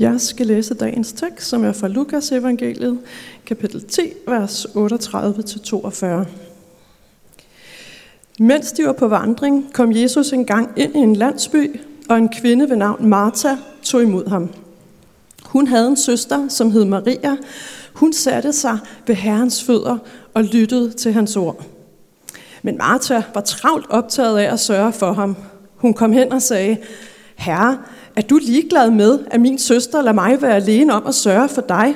Jeg skal læse dagens tekst, som er fra Lukas evangeliet, kapitel 10, vers 38-42. Mens de var på vandring, kom Jesus en gang ind i en landsby, og en kvinde ved navn Martha tog imod ham. Hun havde en søster, som hed Maria. Hun satte sig ved Herrens fødder og lyttede til hans ord. Men Martha var travlt optaget af at sørge for ham. Hun kom hen og sagde, Herre, er du ligeglad med, at min søster lader mig være alene om at sørge for dig?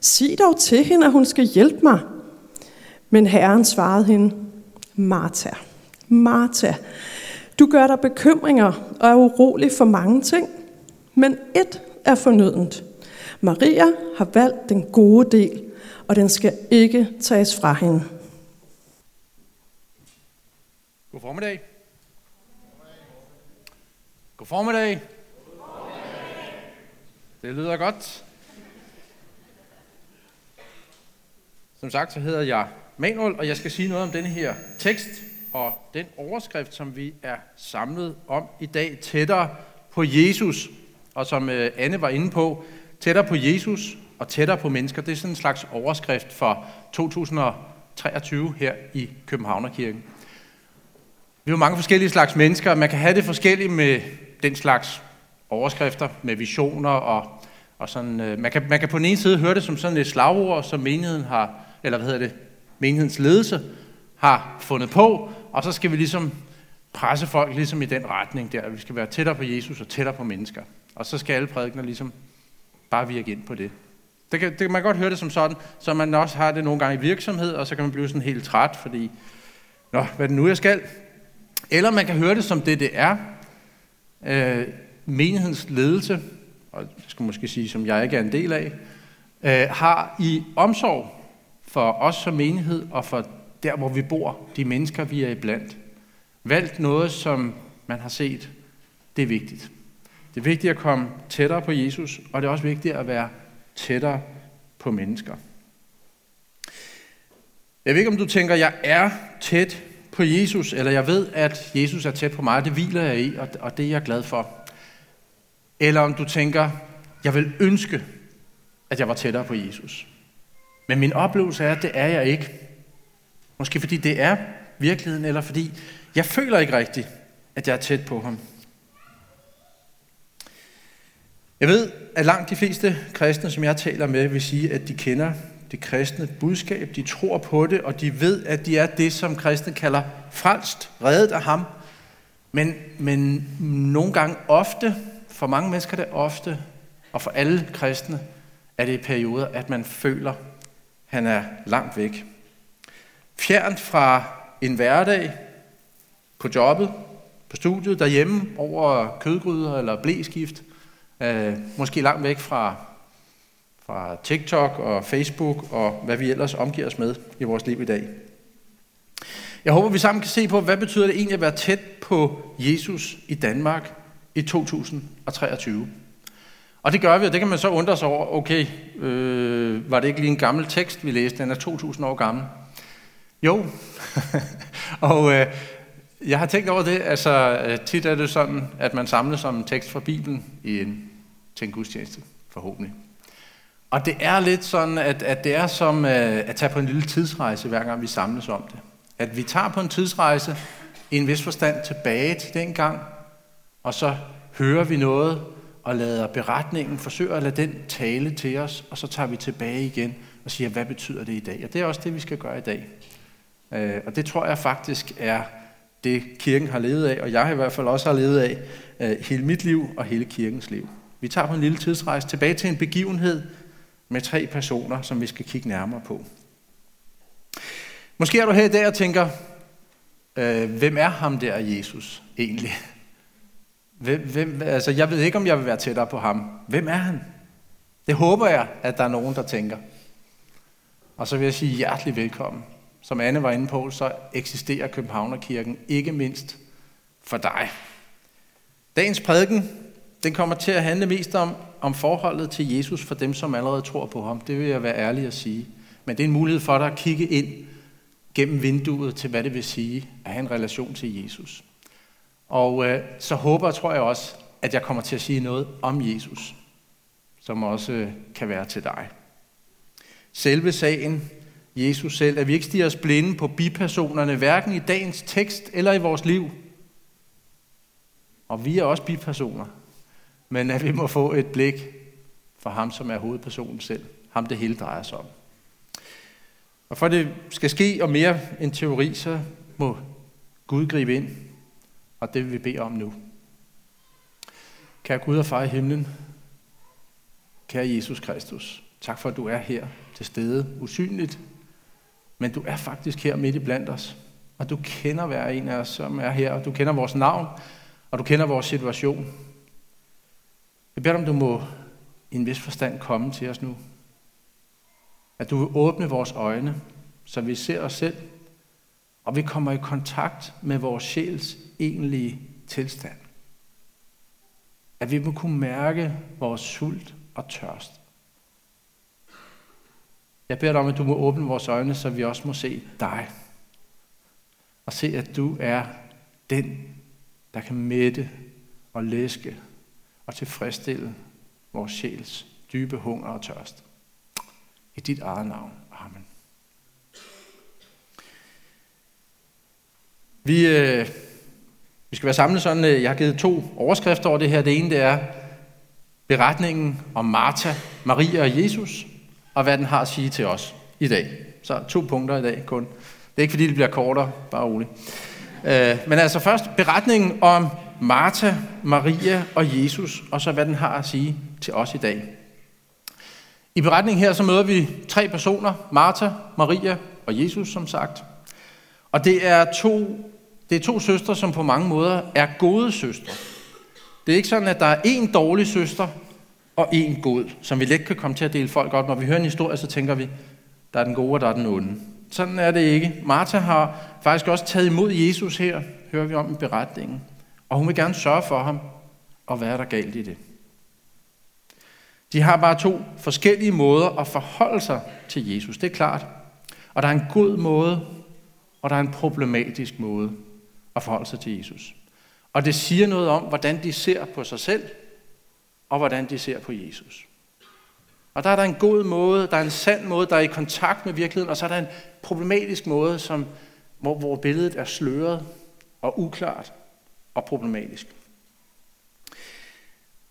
Sig dog til hende, at hun skal hjælpe mig. Men Herren svarede hende, Martha, Martha, du gør dig bekymringer og er urolig for mange ting, men et er fornødent. Maria har valgt den gode del, og den skal ikke tages fra hende. God formiddag. God formiddag. Det lyder godt. Som sagt, så hedder jeg Manuel, og jeg skal sige noget om denne her tekst og den overskrift, som vi er samlet om i dag, tættere på Jesus. Og som øh, Anne var inde på, tættere på Jesus og tættere på mennesker. Det er sådan en slags overskrift for 2023 her i Københavnerkirken. Vi er jo mange forskellige slags mennesker, man kan have det forskelligt med den slags overskrifter, med visioner og, og sådan. Øh, man, kan, man kan på den ene side høre det som sådan et slagord, som menigheden har, eller hvad hedder det, menighedens ledelse har fundet på, og så skal vi ligesom presse folk ligesom i den retning der. Vi skal være tættere på Jesus og tættere på mennesker. Og så skal alle prædikner ligesom bare virke ind på det. Det kan, det kan man godt høre det som sådan, så man også har det nogle gange i virksomhed, og så kan man blive sådan helt træt, fordi, nå, hvad er det nu, jeg skal? Eller man kan høre det som det, det er. Øh, menighedens ledelse, og jeg skal måske sige, som jeg ikke er en del af, øh, har i omsorg for os som menighed og for der, hvor vi bor, de mennesker, vi er iblandt, valgt noget, som man har set, det er vigtigt. Det er vigtigt at komme tættere på Jesus, og det er også vigtigt at være tættere på mennesker. Jeg ved ikke, om du tænker, jeg er tæt på Jesus, eller jeg ved, at Jesus er tæt på mig, det hviler jeg i, og det er jeg glad for. Eller om du tænker, jeg vil ønske, at jeg var tættere på Jesus. Men min oplevelse er, at det er jeg ikke. Måske fordi det er virkeligheden, eller fordi jeg føler ikke rigtigt, at jeg er tæt på ham. Jeg ved, at langt de fleste kristne, som jeg taler med, vil sige, at de kender det kristne budskab, de tror på det, og de ved, at de er det, som kristne kalder frelst, reddet af ham. Men, men nogle gange ofte, for mange mennesker det ofte, og for alle kristne, er det i perioder, at man føler, at han er langt væk. Fjernt fra en hverdag, på jobbet, på studiet, derhjemme, over kødgryder eller blæskift, øh, måske langt væk fra, fra TikTok og Facebook og hvad vi ellers omgiver os med i vores liv i dag. Jeg håber, vi sammen kan se på, hvad betyder det egentlig at være tæt på Jesus i Danmark i 2023. Og det gør vi, og det kan man så undre sig over, okay, øh, var det ikke lige en gammel tekst, vi læste, den er 2000 år gammel. Jo, og øh, jeg har tænkt over det, altså øh, tit er det sådan, at man samler som en tekst fra Bibelen i en, til en gudstjeneste, forhåbentlig. Og det er lidt sådan, at, at det er som øh, at tage på en lille tidsrejse, hver gang vi samles om det. At vi tager på en tidsrejse i en vis forstand tilbage til den gang, og så hører vi noget, og lader beretningen, forsøger at lade den tale til os, og så tager vi tilbage igen og siger, hvad betyder det i dag? Og det er også det, vi skal gøre i dag. Øh, og det tror jeg faktisk er det, kirken har levet af, og jeg i hvert fald også har levet af øh, hele mit liv og hele kirkens liv. Vi tager på en lille tidsrejse tilbage til en begivenhed med tre personer, som vi skal kigge nærmere på. Måske er du her i dag og tænker, øh, hvem er ham der Jesus egentlig? Hvem, hvem, altså, jeg ved ikke, om jeg vil være tættere på ham. Hvem er han? Det håber jeg, at der er nogen, der tænker. Og så vil jeg sige hjertelig velkommen. Som Anne var inde på, så eksisterer Københavnerkirken ikke mindst for dig. Dagens prædiken, den kommer til at handle mest om, om forholdet til Jesus for dem, som allerede tror på ham. Det vil jeg være ærlig at sige. Men det er en mulighed for dig at kigge ind gennem vinduet til, hvad det vil sige at have en relation til Jesus. Og øh, så håber og tror jeg også, at jeg kommer til at sige noget om Jesus. som også øh, kan være til dig. Selve sagen, Jesus selv, at vi ikke stiger os blinde på bipersonerne, hverken i dagens tekst eller i vores liv. Og vi er også bipersoner, men at vi må få et blik for ham, som er hovedpersonen selv. Ham, det hele drejer sig om. Og for det skal ske og mere end teori, så må Gud gribe ind, og det vil vi bede om nu. Kære Gud og far i himlen, kære Jesus Kristus, tak for, at du er her til stede, usynligt, men du er faktisk her midt i blandt os. Og du kender hver en af os, som er her, og du kender vores navn, og du kender vores situation. Jeg beder om, du må i en vis forstand komme til os nu. At du vil åbne vores øjne, så vi ser os selv, og vi kommer i kontakt med vores sjæls egentlige tilstand. At vi må kunne mærke vores sult og tørst. Jeg beder dig om, at du må åbne vores øjne, så vi også må se dig. Og se, at du er den, der kan mætte og læske og tilfredsstille vores sjæls dybe hunger og tørst. I dit eget navn. Vi, øh, vi skal være samlet sådan, øh, jeg har givet to overskrifter over det her. Det ene det er beretningen om Martha, Maria og Jesus, og hvad den har at sige til os i dag. Så to punkter i dag kun. Det er ikke fordi, det bliver kortere, bare roligt. Øh, men altså først beretningen om Martha, Maria og Jesus, og så hvad den har at sige til os i dag. I beretningen her så møder vi tre personer, Martha, Maria og Jesus som sagt. Og det er to, det er to søstre, som på mange måder er gode søstre. Det er ikke sådan, at der er en dårlig søster og en god, som vi let kan komme til at dele folk op. Når vi hører en historie, så tænker vi, der er den gode, og der er den onde. Sådan er det ikke. Martha har faktisk også taget imod Jesus her, hører vi om i beretningen. Og hun vil gerne sørge for ham, og hvad er der galt i det? De har bare to forskellige måder at forholde sig til Jesus, det er klart. Og der er en god måde, og der er en problematisk måde at forholde sig til Jesus. Og det siger noget om, hvordan de ser på sig selv, og hvordan de ser på Jesus. Og der er der en god måde, der er en sand måde, der er i kontakt med virkeligheden, og så er der en problematisk måde, som, hvor, hvor billedet er sløret og uklart og problematisk.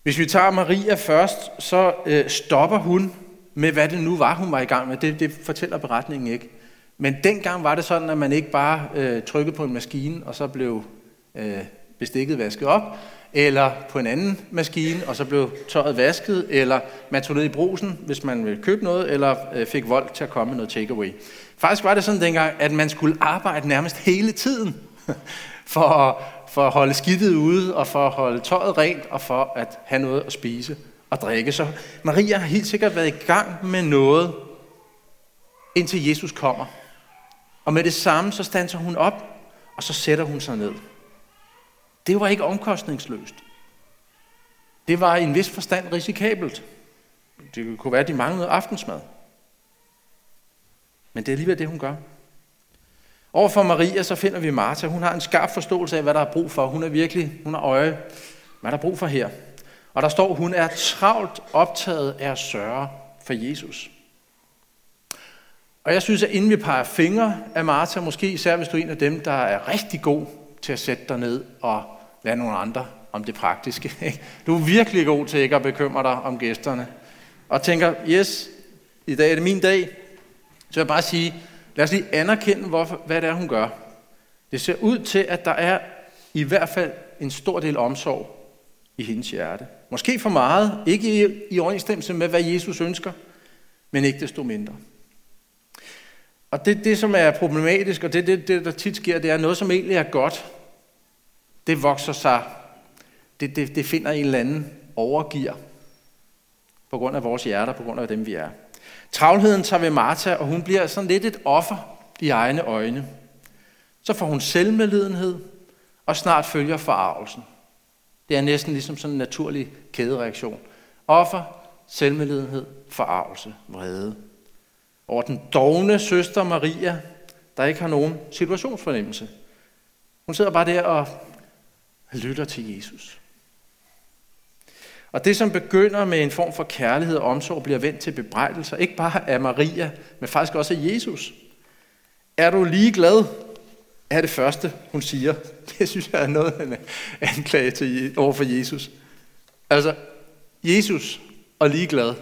Hvis vi tager Maria først, så øh, stopper hun med, hvad det nu var, hun var i gang med. Det, det fortæller beretningen ikke. Men dengang var det sådan, at man ikke bare øh, trykkede på en maskine, og så blev øh, bestikket vasket op, eller på en anden maskine, og så blev tøjet vasket, eller man tog ned i brusen, hvis man ville købe noget, eller øh, fik vold til at komme med noget takeaway. Faktisk var det sådan dengang, at man skulle arbejde nærmest hele tiden, for for at holde skidtet ude, og for at holde tøjet rent, og for at have noget at spise og drikke. Så Maria har helt sikkert været i gang med noget, indtil Jesus kommer. Og med det samme, så standser hun op, og så sætter hun sig ned. Det var ikke omkostningsløst. Det var i en vis forstand risikabelt. Det kunne være, at de manglede aftensmad. Men det er alligevel det, hun gør. Overfor Maria, så finder vi Martha. Hun har en skarp forståelse af, hvad der er brug for. Hun er virkelig, hun har øje. Hvad der er brug for her? Og der står, hun er travlt optaget af at sørge for Jesus. Og jeg synes, at inden vi peger fingre af Martha, måske især hvis du er en af dem, der er rigtig god til at sætte dig ned og lade nogle andre om det praktiske. Du er virkelig god til ikke at bekymre dig om gæsterne. Og tænker, yes, i dag er det min dag. Så jeg bare sige, lad os lige anerkende, hvorfor, hvad det er, hun gør. Det ser ud til, at der er i hvert fald en stor del omsorg i hendes hjerte. Måske for meget, ikke i, i overensstemmelse med, hvad Jesus ønsker, men ikke desto mindre. Og det, det som er problematisk, og det, det, det der tit sker, det er noget, som egentlig er godt. Det vokser sig, det, det, det finder en eller anden overgiver på grund af vores hjerter, på grund af dem, vi er. Travlheden tager ved Martha, og hun bliver sådan lidt et offer i egne øjne. Så får hun selvmedlidenhed, og snart følger forarvelsen. Det er næsten ligesom sådan en naturlig kædereaktion. Offer, selvmedlidenhed, forarvelse, vrede. Over den dogne søster Maria, der ikke har nogen situationsfornemmelse. Hun sidder bare der og lytter til Jesus. Og det, som begynder med en form for kærlighed og omsorg, bliver vendt til bebrejdelser, ikke bare af Maria, men faktisk også af Jesus. Er du lige glad? Er det første, hun siger. Det synes jeg er noget af en anklage til, over for Jesus. Altså, Jesus og ligeglad.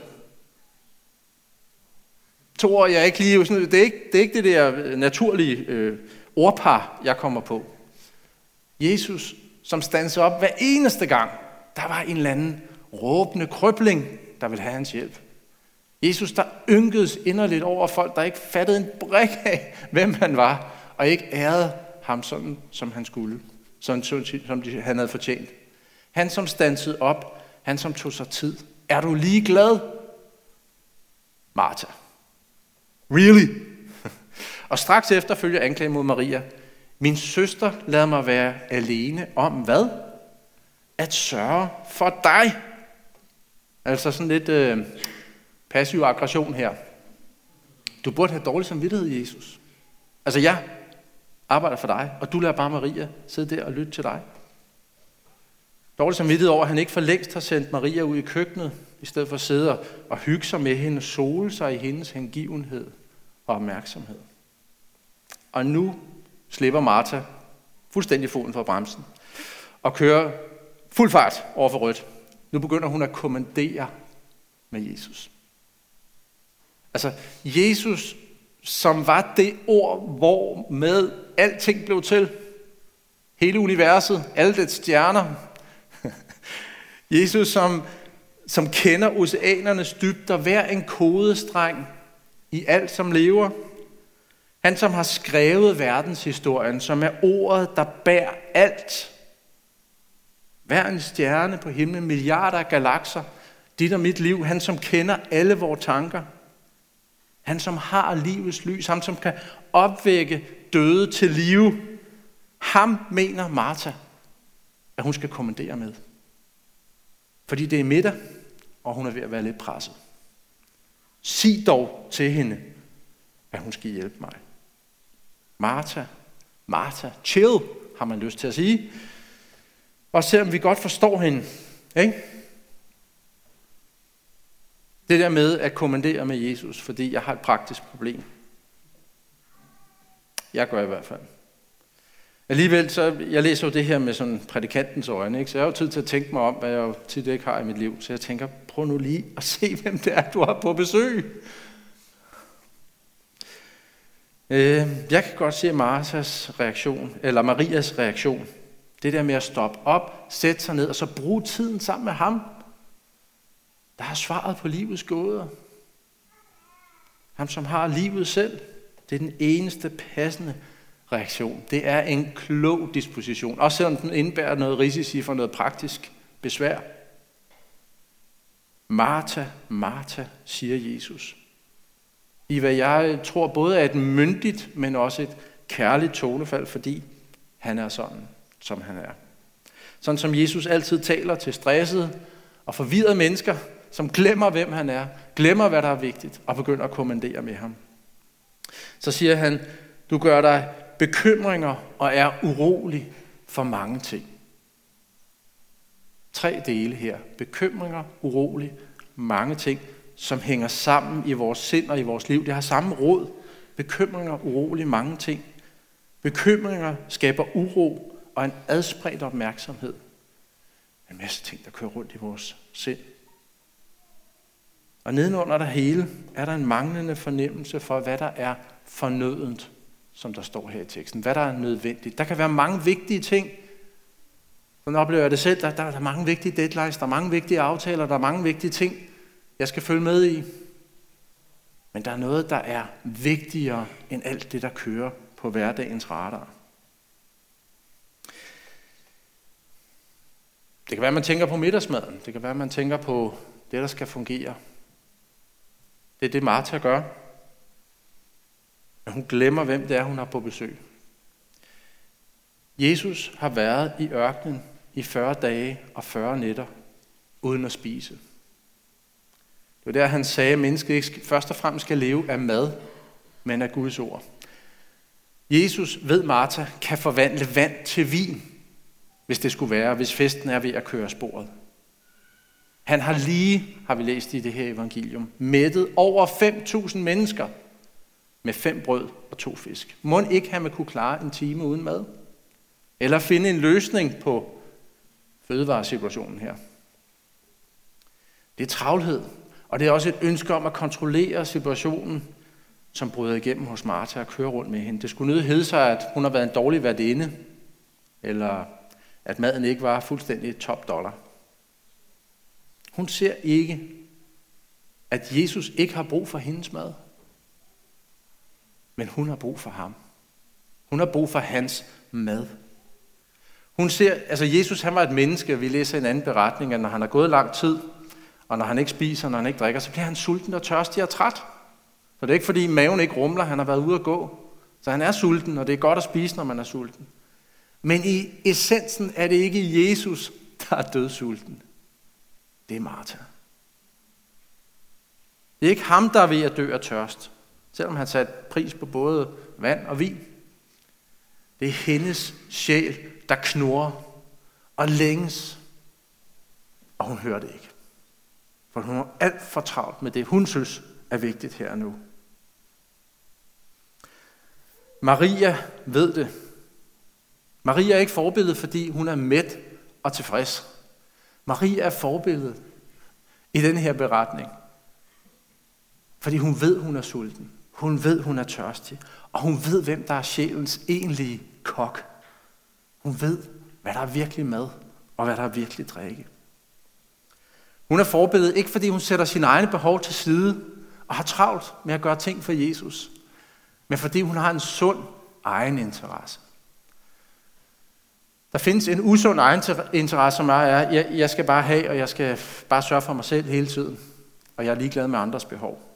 To år, jeg er ikke lige, sådan, det, er ikke, det er ikke det der øh, naturlige øh, ordpar, jeg kommer på. Jesus, som standser op hver eneste gang, der var en eller anden råbende krøbling, der ville have hans hjælp. Jesus, der ynkedes inderligt over folk, der ikke fattede en brik af, hvem han var, og ikke ærede ham sådan, som han skulle, sådan, som han havde fortjent. Han, som stansede op, han, som tog sig tid. Er du lige glad? Martha. Really? Og straks efter følger anklagen mod Maria. Min søster lader mig være alene om hvad? At sørge for dig. Altså sådan lidt øh, passiv aggression her. Du burde have dårlig samvittighed, Jesus. Altså jeg arbejder for dig, og du lader bare Maria sidde der og lytte til dig. Dårlig samvittighed over, at han ikke for længst har sendt Maria ud i køkkenet, i stedet for at sidde og hygge sig med hende, sole sig i hendes hengivenhed og opmærksomhed. Og nu slipper Martha fuldstændig foden fra bremsen og kører fuld fart over for rødt. Nu begynder hun at kommandere med Jesus. Altså, Jesus, som var det ord, hvor med alting blev til. Hele universet, alle dets stjerner. Jesus, som, som kender oceanernes dybder, hver en kodestreng i alt, som lever. Han, som har skrevet verdenshistorien, som er ordet, der bærer alt. Hver en stjerne på himlen, milliarder af galakser, dit og mit liv. Han, som kender alle vores tanker. Han, som har livets lys. Han, som kan opvække døde til live. Ham mener Martha, at hun skal kommandere med. Fordi det er middag, og hun er ved at være lidt presset. Sig dog til hende, at hun skal hjælpe mig. Martha, Martha, chill, har man lyst til at sige. Og selvom vi godt forstår hende. Ikke? Det der med at kommandere med Jesus, fordi jeg har et praktisk problem. Jeg gør i hvert fald. Alligevel, så jeg læser jo det her med sådan prædikantens øjne, ikke? så jeg har jo tid til at tænke mig om, hvad jeg jo tit ikke har i mit liv. Så jeg tænker, prøv nu lige at se, hvem det er, du har på besøg. Øh, jeg kan godt se Marthas reaktion, eller Marias reaktion. Det der med at stoppe op, sætte sig ned, og så bruge tiden sammen med ham. Der har svaret på livets gåder. Ham, som har livet selv. Det er den eneste passende reaktion. Det er en klog disposition, også selvom den indebærer noget risici for noget praktisk besvær. Martha, Martha, siger Jesus. I hvad jeg tror både er et myndigt, men også et kærligt tonefald, fordi han er sådan, som han er. Sådan som Jesus altid taler til stressede og forvirrede mennesker, som glemmer, hvem han er, glemmer, hvad der er vigtigt, og begynder at kommandere med ham. Så siger han, du gør dig bekymringer og er urolig for mange ting. Tre dele her. Bekymringer, urolig, mange ting, som hænger sammen i vores sind og i vores liv. Det har samme råd. Bekymringer, urolig, mange ting. Bekymringer skaber uro og en adspredt opmærksomhed. En masse ting, der kører rundt i vores sind. Og nedenunder det hele er der en manglende fornemmelse for, hvad der er fornødent som der står her i teksten. Hvad der er nødvendigt. Der kan være mange vigtige ting. Sådan oplever jeg det selv. Der, der er mange vigtige deadlines, der er mange vigtige aftaler, der er mange vigtige ting, jeg skal følge med i. Men der er noget, der er vigtigere end alt det, der kører på hverdagens radar. Det kan være, at man tænker på middagsmaden. Det kan være, at man tænker på det, der skal fungere. Det er det, Martha gør. Men hun glemmer, hvem det er, hun har på besøg. Jesus har været i ørkenen i 40 dage og 40 nætter uden at spise. Det var der, han sagde, at mennesket ikke først og fremmest skal leve af mad, men af Guds ord. Jesus, ved Martha, kan forvandle vand til vin, hvis det skulle være, hvis festen er ved at køre sporet. Han har lige, har vi læst i det her evangelium, mættet over 5.000 mennesker med fem brød og to fisk. Må ikke han kunne klare en time uden mad? Eller finde en løsning på fødevaresituationen her? Det er travlhed, og det er også et ønske om at kontrollere situationen, som bryder igennem hos Martha og kører rundt med hende. Det skulle nødt hedde sig, at hun har været en dårlig værtinde, eller at maden ikke var fuldstændig top dollar. Hun ser ikke, at Jesus ikke har brug for hendes mad. Men hun har brug for ham. Hun har brug for hans mad. Hun ser, altså Jesus han var et menneske, vi læser en anden beretning, at når han har gået lang tid, og når han ikke spiser, når han ikke drikker, så bliver han sulten og tørstig og træt. Så det er ikke fordi maven ikke rumler, han har været ude at gå. Så han er sulten, og det er godt at spise, når man er sulten. Men i essensen er det ikke Jesus, der er dødsulten. Det er Martha. Det er ikke ham, der er ved at dø af tørst, selvom han satte pris på både vand og vin. Det er hendes sjæl, der knurrer og længes, og hun hører det ikke. For hun er alt for travlt med det, hun synes er vigtigt her og nu. Maria ved det. Maria er ikke forbilledet, fordi hun er mæt og tilfreds. Maria er forbilledet i den her beretning. Fordi hun ved, hun er sulten. Hun ved, hun er tørstig. Og hun ved, hvem der er sjælens egentlige kok. Hun ved, hvad der er virkelig mad, og hvad der er virkelig drikke. Hun er forbilledet ikke fordi hun sætter sine egne behov til side og har travlt med at gøre ting for Jesus, men fordi hun har en sund egen interesse. Der findes en usund egen interesse, som er, at jeg, jeg skal bare have, og jeg skal bare sørge for mig selv hele tiden, og jeg er ligeglad med andres behov.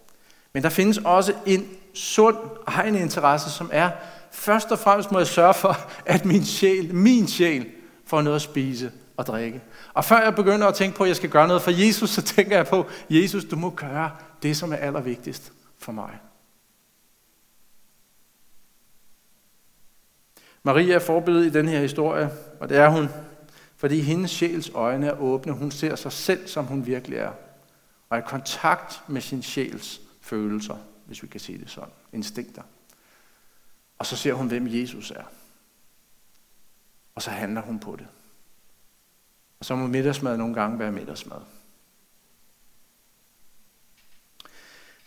Men der findes også en sund egen interesse, som er, først og fremmest må jeg sørge for, at min sjæl, min sjæl, får noget at spise og drikke. Og før jeg begynder at tænke på, at jeg skal gøre noget for Jesus, så tænker jeg på, Jesus, du må gøre det, som er allervigtigst for mig. Maria er forbilledet i den her historie, og det er hun, fordi hendes sjæls øjne er åbne. Hun ser sig selv, som hun virkelig er, og er i kontakt med sin sjæls følelser, hvis vi kan sige det sådan, instinkter. Og så ser hun, hvem Jesus er. Og så handler hun på det. Og så må middagsmad nogle gange være middagsmad.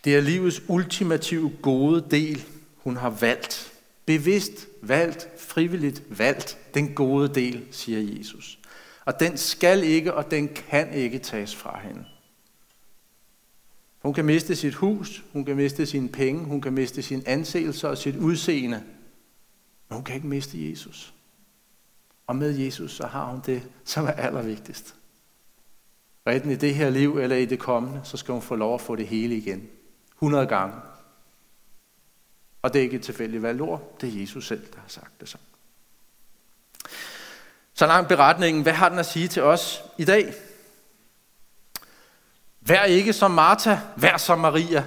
Det er livets ultimative gode del, hun har valgt. Bevidst valgt, frivilligt valgt den gode del, siger Jesus. Og den skal ikke, og den kan ikke tages fra hende. Hun kan miste sit hus, hun kan miste sine penge, hun kan miste sin anseelse og sit udseende. Men hun kan ikke miste Jesus. Og med Jesus, så har hun det, som er allervigtigst. Og enten i det her liv eller i det kommende, så skal hun få lov at få det hele igen. 100 gange. Og det er ikke et tilfældigt valgord, det er Jesus selv, der har sagt det så. Så langt beretningen, hvad har den at sige til os i dag? Vær ikke som Martha, vær som Maria.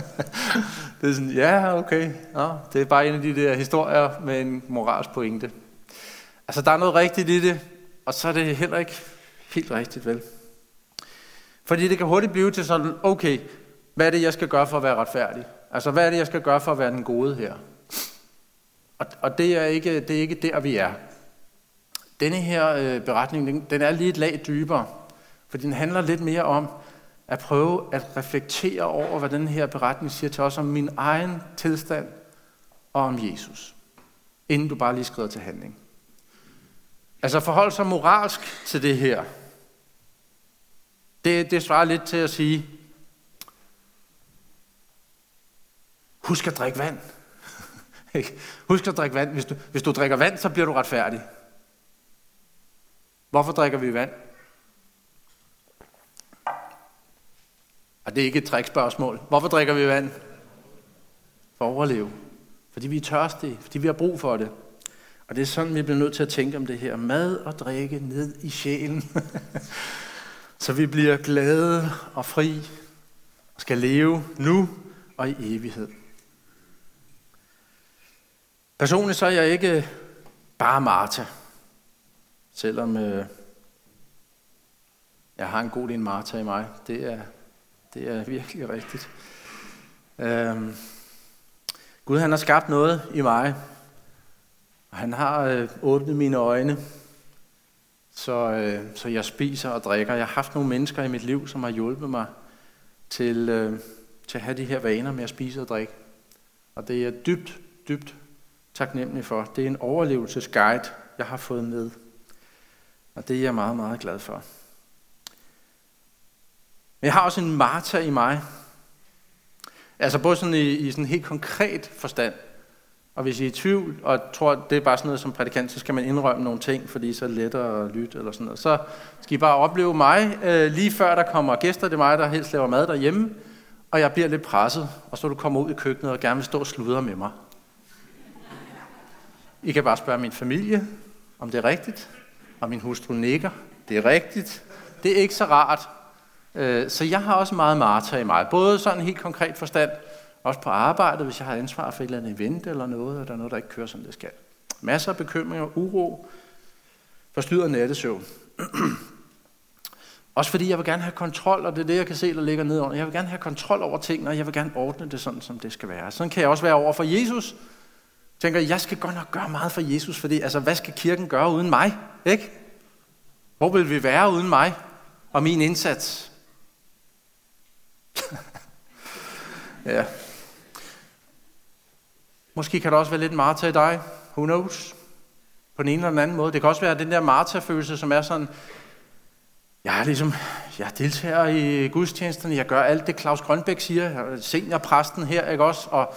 det er sådan, ja, okay. Nå, det er bare en af de der historier med en moralsk pointe. Altså, der er noget rigtigt i det, og så er det heller ikke helt rigtigt, vel? Fordi det kan hurtigt blive til sådan, okay, hvad er det, jeg skal gøre for at være retfærdig? Altså, hvad er det, jeg skal gøre for at være den gode her? Og, og det, er ikke, det er ikke der, vi er. Denne her øh, beretning, den, den er lige et lag dybere, for den handler lidt mere om at prøve at reflektere over, hvad den her beretning siger til os om min egen tilstand og om Jesus, inden du bare lige skrider til handling. Altså forhold sig moralsk til det her. Det, det svarer lidt til at sige, husk at drikke vand. husk at drikke vand. Hvis du, hvis du drikker vand, så bliver du retfærdig. Hvorfor drikker vi vand? Og det er ikke et trækspørgsmål. Hvorfor drikker vi vand? For at overleve. Fordi vi er tørstige. Fordi vi har brug for det. Og det er sådan, vi bliver nødt til at tænke om det her. Mad og drikke ned i sjælen. så vi bliver glade og fri og skal leve nu og i evighed. Personligt så er jeg ikke bare Martha, selvom øh, Jeg har en god en Martha i mig. Det er, det er virkelig rigtigt. Øhm, Gud han har skabt noget i mig, og han har øh, åbnet mine øjne, så, øh, så jeg spiser og drikker. Jeg har haft nogle mennesker i mit liv, som har hjulpet mig til, øh, til at have de her vaner med at spise og drikke. Og det er jeg dybt, dybt taknemmelig for. Det er en overlevelsesguide, jeg har fået med. Og det er jeg meget, meget glad for. Men jeg har også en Martha i mig. Altså både sådan i, i sådan helt konkret forstand. Og hvis I er i tvivl, og tror, det er bare sådan noget som prædikant, så skal man indrømme nogle ting, fordi så er det lettere at lytte eller sådan noget. Så skal I bare opleve mig, øh, lige før der kommer gæster, det er mig, der helst laver mad derhjemme, og jeg bliver lidt presset, og så du kommer ud i køkkenet og gerne vil stå og sludre med mig. I kan bare spørge min familie, om det er rigtigt, og min hustru nikker. Det er rigtigt. Det er ikke så rart. Øh, så jeg har også meget Martha i mig. Både sådan helt konkret forstand, også på arbejdet, hvis jeg har ansvar for et eller andet event eller noget, og der er noget, der ikke kører, som det skal. Masser af bekymringer, uro, forstyrret nattesøvn. Også fordi jeg vil gerne have kontrol, og det er det, jeg kan se, der ligger nedenunder. Jeg vil gerne have kontrol over tingene, og jeg vil gerne ordne det sådan, som det skal være. Sådan kan jeg også være over for Jesus. Jeg tænker, jeg skal godt nok gøre meget for Jesus, fordi altså, hvad skal kirken gøre uden mig? Ikke? Hvor vil vi være uden mig og min indsats? ja. Måske kan der også være lidt Martha i dig. Who knows? På den ene eller den anden måde. Det kan også være den der Martha-følelse, som er sådan, jeg er ligesom, jeg deltager i gudstjenesterne, jeg gør alt det, Claus Grønbæk siger, jeg er seniorpræsten her, ikke også? Og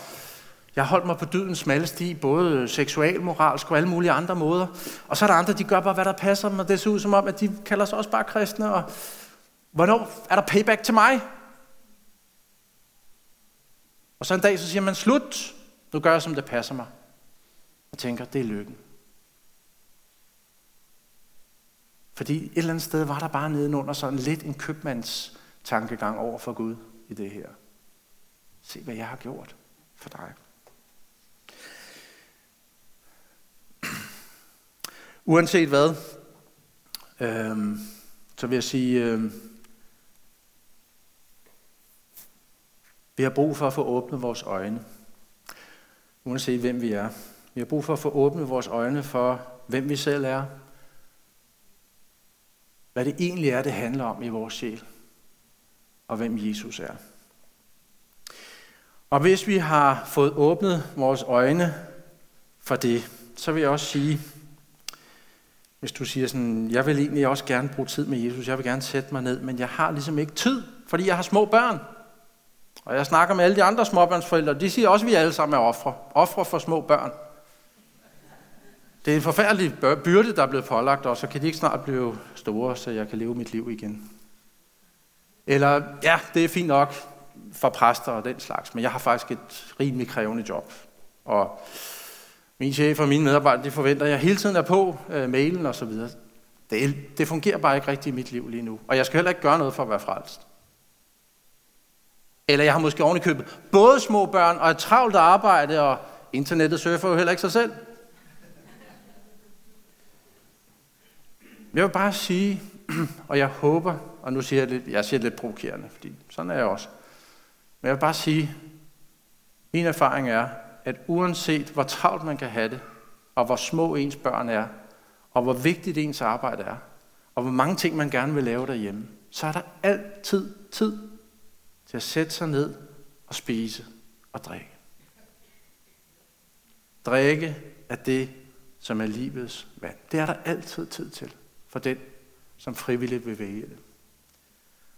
jeg holdt mig på dydens smalle sti, både seksual, moralsk og alle mulige andre måder. Og så er der andre, de gør bare, hvad der passer dem, og det ser ud som om, at de kalder sig også bare kristne. Og hvornår er der payback til mig? Og så en dag, så siger man, slut, nu gør jeg, som det passer mig. Og tænker, det er lykken. Fordi et eller andet sted var der bare nedenunder sådan lidt en købmands tankegang over for Gud i det her. Se, hvad jeg har gjort for dig. Uanset hvad, øh, så vil jeg sige, øh, vi har brug for at få åbnet vores øjne. Uanset hvem vi er. Vi har brug for at få åbnet vores øjne for, hvem vi selv er. Hvad det egentlig er, det handler om i vores sjæl. Og hvem Jesus er. Og hvis vi har fået åbnet vores øjne for det, så vil jeg også sige, hvis du siger sådan, jeg vil egentlig også gerne bruge tid med Jesus, jeg vil gerne sætte mig ned, men jeg har ligesom ikke tid, fordi jeg har små børn. Og jeg snakker med alle de andre småbørnsforældre, de siger også, at vi alle sammen er ofre. Ofre for små børn. Det er en forfærdelig byrde, der er blevet pålagt, og så kan de ikke snart blive store, så jeg kan leve mit liv igen. Eller, ja, det er fint nok for præster og den slags, men jeg har faktisk et rimelig krævende job. Og min chef og mine medarbejdere, de forventer, at jeg hele tiden er på øh, mailen og så videre. Det, det fungerer bare ikke rigtigt i mit liv lige nu. Og jeg skal heller ikke gøre noget for at være frelst. Eller jeg har måske ovenikøbet både små børn og et travlt arbejde, og internettet surfer jo heller ikke sig selv. Jeg vil bare sige, og jeg håber, og nu siger jeg lidt, jeg siger lidt provokerende, fordi sådan er jeg også. Men jeg vil bare sige, min erfaring er, at uanset hvor travlt man kan have det, og hvor små ens børn er, og hvor vigtigt ens arbejde er, og hvor mange ting man gerne vil lave derhjemme, så er der altid tid til at sætte sig ned og spise og drikke. Drikke af det, som er livets vand. Det er der altid tid til for den, som frivilligt vil vælge det.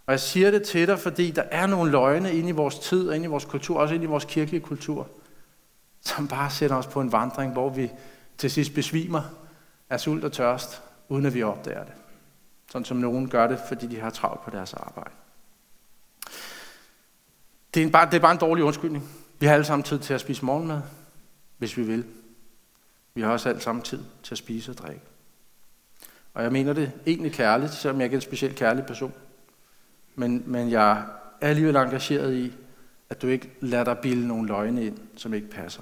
Og jeg siger det til dig, fordi der er nogle løgne inde i vores tid og inde i vores kultur, også inde i vores kirkelige kultur, som bare sætter os på en vandring, hvor vi til sidst besvimer af sult og tørst, uden at vi opdager det. Sådan som nogen gør det, fordi de har travlt på deres arbejde. Det er, bare, det er bare en dårlig undskyldning. Vi har alle sammen tid til at spise morgenmad, hvis vi vil. Vi har også alle sammen tid til at spise og drikke. Og jeg mener det egentlig kærligt, selvom jeg ikke er en specielt kærlig person. Men, men jeg er alligevel engageret i, at du ikke lader dig bilde nogle løgne ind, som ikke passer.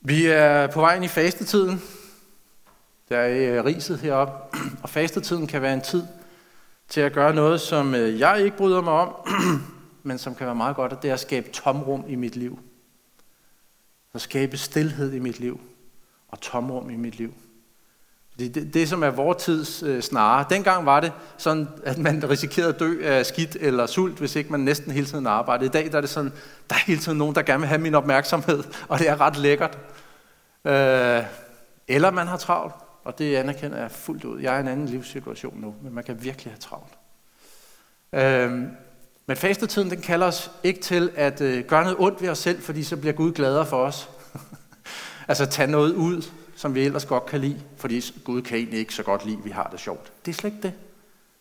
Vi er på vej ind i fastetiden. Der er øh, riset heroppe, og fastetiden kan være en tid til at gøre noget, som øh, jeg ikke bryder mig om, men som kan være meget godt, og det er at skabe tomrum i mit liv. At skabe stillhed i mit liv, og tomrum i mit liv. Det, det, det som er vores tids øh, snare. Dengang var det sådan, at man risikerede at dø af skidt eller sult, hvis ikke man næsten hele tiden arbejdede. I dag der er det sådan, der er hele tiden nogen, der gerne vil have min opmærksomhed, og det er ret lækkert. Øh, eller man har travlt, og det anerkender jeg fuldt ud. Jeg er i en anden livssituation nu, men man kan virkelig have travlt. Øhm, men fastetiden, den kalder os ikke til at øh, gøre noget ondt ved os selv, fordi så bliver Gud gladere for os. altså tage noget ud, som vi ellers godt kan lide, fordi Gud kan egentlig ikke så godt lide, at vi har det sjovt. Det er slet ikke det.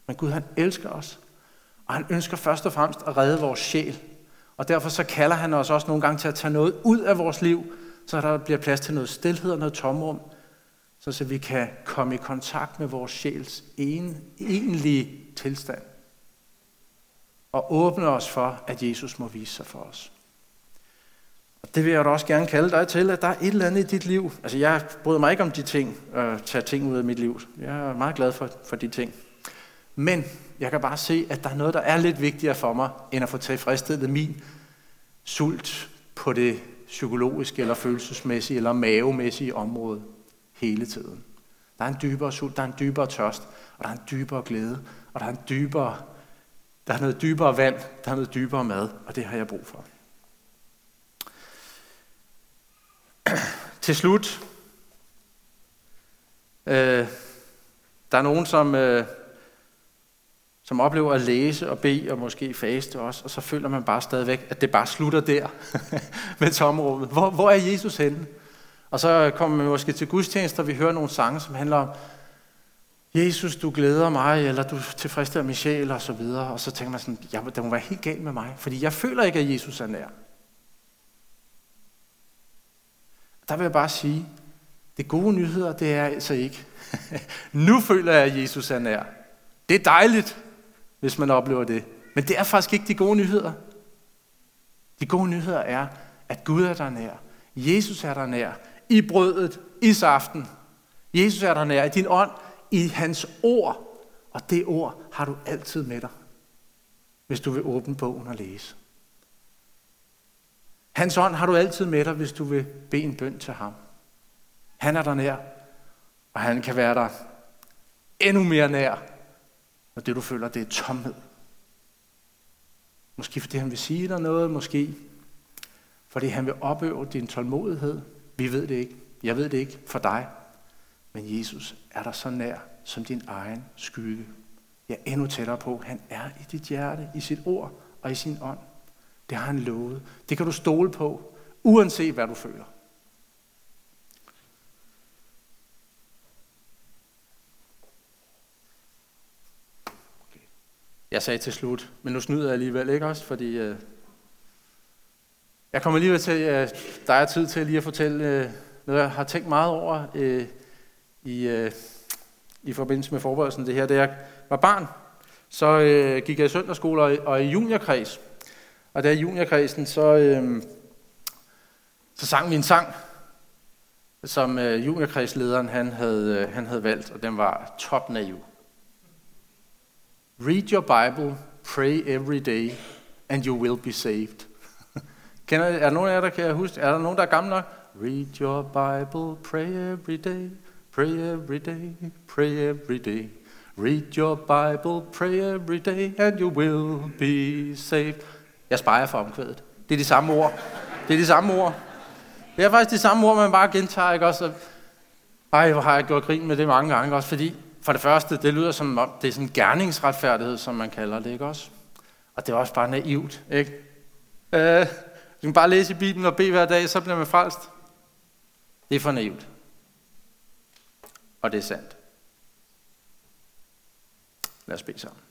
Men Gud, han elsker os. Og han ønsker først og fremmest at redde vores sjæl. Og derfor så kalder han os også nogle gange til at tage noget ud af vores liv, så der bliver plads til noget stillhed og noget tomrum, så så vi kan komme i kontakt med vores sjæls en, egentlige tilstand. Og åbne os for, at Jesus må vise sig for os. Og det vil jeg da også gerne kalde dig til, at der er et eller andet i dit liv. Altså jeg bryder mig ikke om de ting, at tage ting ud af mit liv. Jeg er meget glad for, for de ting. Men jeg kan bare se, at der er noget, der er lidt vigtigere for mig, end at få tilfredsstillet min sult på det psykologiske, eller følelsesmæssige, eller mavemæssige område hele tiden. Der er en dybere sult, der er en dybere tørst, og der er en dybere glæde, og der er en dybere, der er noget dybere vand, der er noget dybere mad, og det har jeg brug for. Til slut, øh, der er nogen, som, øh, som oplever at læse og bede og måske faste også, og så føler man bare stadigvæk, at det bare slutter der med tomrummet. Hvor, hvor er Jesus henne? Og så kommer man måske til gudstjenester, og vi hører nogle sange, som handler om, Jesus, du glæder mig, eller du tilfredsstiller min sjæl, og så videre. Og så tænker man sådan, ja, det må være helt galt med mig, fordi jeg føler ikke, at Jesus er nær. Der vil jeg bare sige, det gode nyheder, det er altså ikke. nu føler jeg, at Jesus er nær. Det er dejligt, hvis man oplever det. Men det er faktisk ikke de gode nyheder. De gode nyheder er, at Gud er der nær. Jesus er der nær. I brødet, i saften. Jesus er der nær. I din ånd, i hans ord. Og det ord har du altid med dig, hvis du vil åbne bogen og læse. Hans ånd har du altid med dig, hvis du vil bede en bøn til ham. Han er der nær, og han kan være der endnu mere nær, når det du føler, det er tomhed. Måske fordi han vil sige dig noget, måske fordi han vil opøve din tålmodighed. Vi ved det ikke. Jeg ved det ikke for dig. Men Jesus er der så nær som din egen skygge. Jeg er endnu tættere på. Han er i dit hjerte, i sit ord og i sin ånd. Det har han lovet. Det kan du stole på, uanset hvad du føler. Okay. Jeg sagde til slut, men nu snyder jeg alligevel ikke også, fordi øh, jeg kommer alligevel til, at øh, der er tid til lige at fortælle øh, noget, jeg har tænkt meget over øh, i, øh, i forbindelse med forberedelsen det her. Da jeg var barn, så øh, gik jeg i søndagsskole og, og i juniorkreds. Og der i juniorkredsen, så, øh, så sang vi en sang, som øh, juniorkredslederen han havde, øh, han havde valgt, og den var top naiv. Read your Bible, pray every day, and you will be saved. Kender, er der nogen af jer, der kan huske? Er der nogen, der er gamle nok? Read your Bible, pray every day, pray every day, pray every day. Read your Bible, pray every day, and you will be saved. Jeg sparer for omkvædet. Det er de samme ord. Det er de samme ord. Det er faktisk de samme ord, man bare gentager, ikke også? Ej, hvor har jeg gjort grin med det mange gange også, fordi for det første, det lyder som om, det er sådan en gerningsretfærdighed, som man kalder det, ikke også? Og det er også bare naivt, ikke? Øh, du kan bare læse i Bibelen og bede hver dag, så bliver man frelst. Det er for naivt. Og det er sandt. Lad os bede sammen.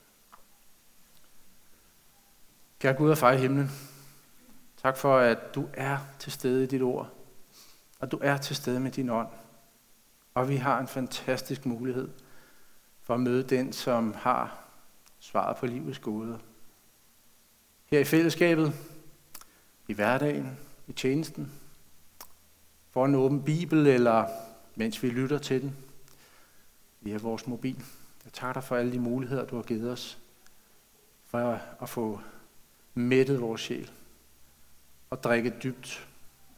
Kære Gud og far i himlen, tak for, at du er til stede i dit ord, og du er til stede med din ånd. Og vi har en fantastisk mulighed for at møde den, som har svaret på livets gode. Her i fællesskabet, i hverdagen, i tjenesten, for en åben bibel, eller mens vi lytter til den. via vores mobil. Jeg takker dig for alle de muligheder, du har givet os, for at få mættet vores sjæl og drikke dybt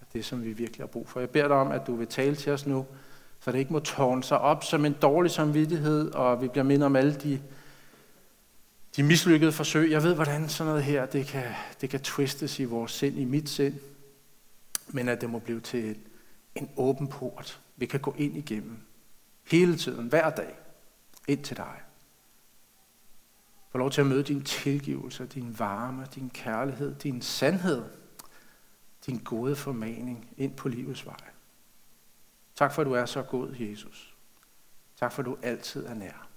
af det, som vi virkelig har brug for. Jeg beder dig om, at du vil tale til os nu, så det ikke må tårne sig op som en dårlig samvittighed, og vi bliver mindet om alle de, de mislykkede forsøg. Jeg ved, hvordan sådan noget her, det kan, det kan twistes i vores sind, i mit sind, men at det må blive til en, åben port, vi kan gå ind igennem hele tiden, hver dag, ind til dig. Få lov til at møde din tilgivelse, din varme, din kærlighed, din sandhed, din gode formaning ind på livets vej. Tak for, at du er så god, Jesus. Tak for, at du altid er nær.